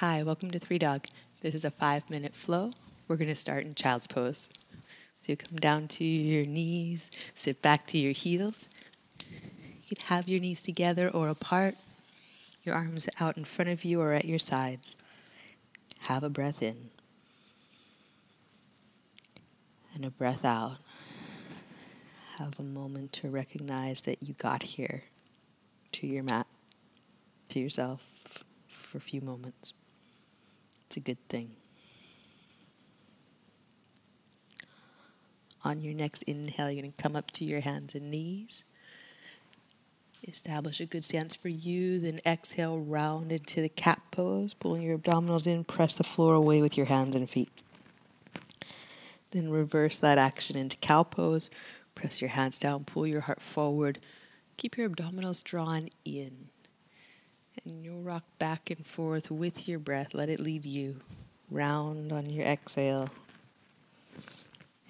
Hi, welcome to Three Dog. This is a five minute flow. We're going to start in child's pose. So you come down to your knees, sit back to your heels. You can have your knees together or apart, your arms out in front of you or at your sides. Have a breath in and a breath out. Have a moment to recognize that you got here to your mat, to yourself for a few moments. It's a good thing. On your next inhale, you're going to come up to your hands and knees. Establish a good stance for you. Then exhale, round into the cat pose, pulling your abdominals in. Press the floor away with your hands and feet. Then reverse that action into cow pose. Press your hands down, pull your heart forward. Keep your abdominals drawn in. And you'll rock back and forth with your breath. Let it lead you. Round on your exhale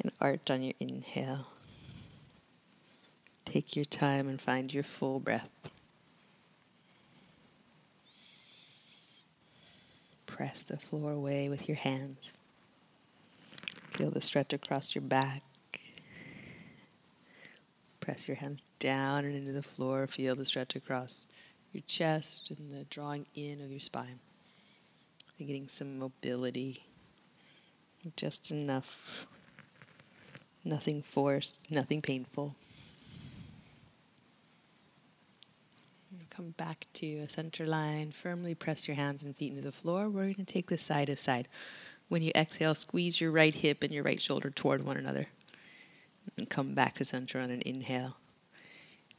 and arch on your inhale. Take your time and find your full breath. Press the floor away with your hands. Feel the stretch across your back. Press your hands down and into the floor. Feel the stretch across your chest and the drawing in of your spine. And getting some mobility. Just enough. Nothing forced, nothing painful. Come back to a center line. Firmly press your hands and feet into the floor. We're going to take this side to side. When you exhale, squeeze your right hip and your right shoulder toward one another. And come back to center on an inhale.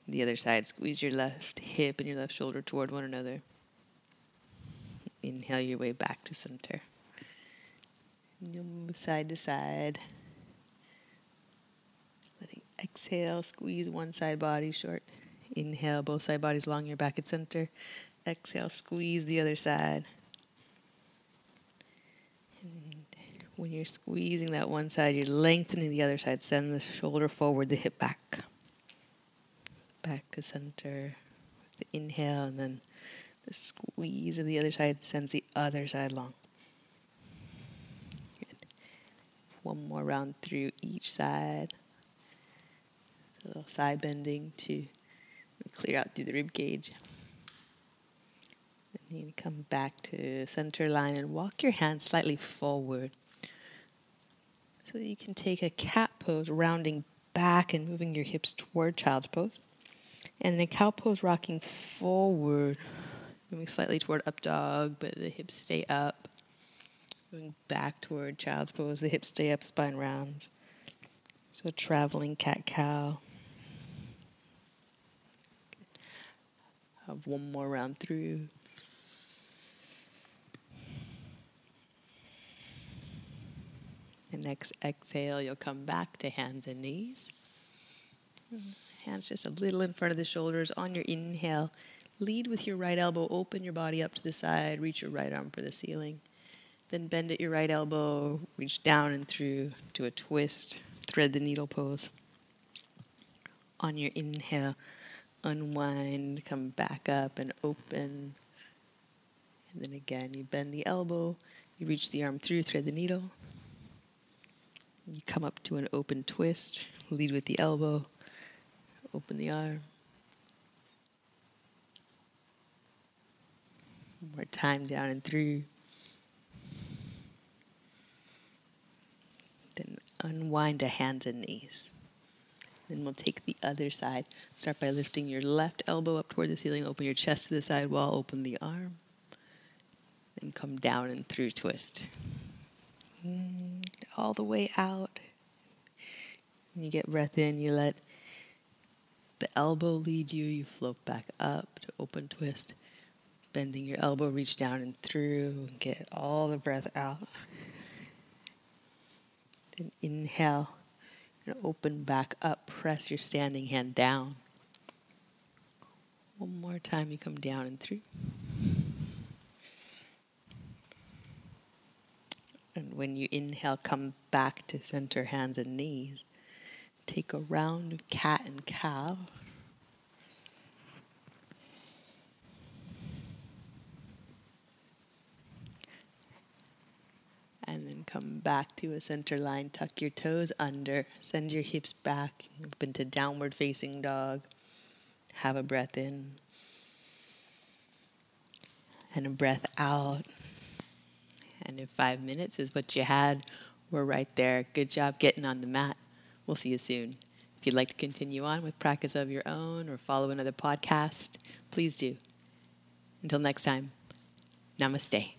The other side, squeeze your left hip and your left shoulder toward one another. Inhale your way back to center. You'll move side to side. Letting exhale, squeeze one side body short. Inhale, both side bodies long, your back at center. Exhale, squeeze the other side. And when you're squeezing that one side, you're lengthening the other side. Send the shoulder forward, the hip back back to center. The inhale and then the squeeze of the other side sends the other side long. Good. One more round through each side. A little side bending to clear out through the rib cage. Then you come back to center line and walk your hands slightly forward so that you can take a cat pose, rounding back and moving your hips toward child's pose. And a cow pose, rocking forward, moving slightly toward up dog, but the hips stay up. Moving back toward child's pose, the hips stay up, spine rounds. So traveling cat cow. Have one more round through. And next exhale, you'll come back to hands and knees. Mm-hmm. Hands just a little in front of the shoulders. On your inhale, lead with your right elbow, open your body up to the side, reach your right arm for the ceiling. Then bend at your right elbow, reach down and through to a twist, thread the needle pose. On your inhale, unwind, come back up and open. And then again, you bend the elbow, you reach the arm through, thread the needle. You come up to an open twist, lead with the elbow, Open the arm. One more time down and through. Then unwind to hands and knees. Then we'll take the other side. Start by lifting your left elbow up toward the ceiling. Open your chest to the side wall. Open the arm. Then come down and through twist. All the way out. When you get breath in, you let the elbow lead you, you float back up to open twist. Bending your elbow, reach down and through and get all the breath out. Then inhale and open back up. Press your standing hand down. One more time, you come down and through. And when you inhale, come back to center hands and knees. Take a round of cat and cow. And then come back to a center line. Tuck your toes under. Send your hips back. Up into downward facing dog. Have a breath in. And a breath out. And if five minutes is what you had, we're right there. Good job getting on the mat. We'll see you soon. If you'd like to continue on with practice of your own or follow another podcast, please do. Until next time, namaste.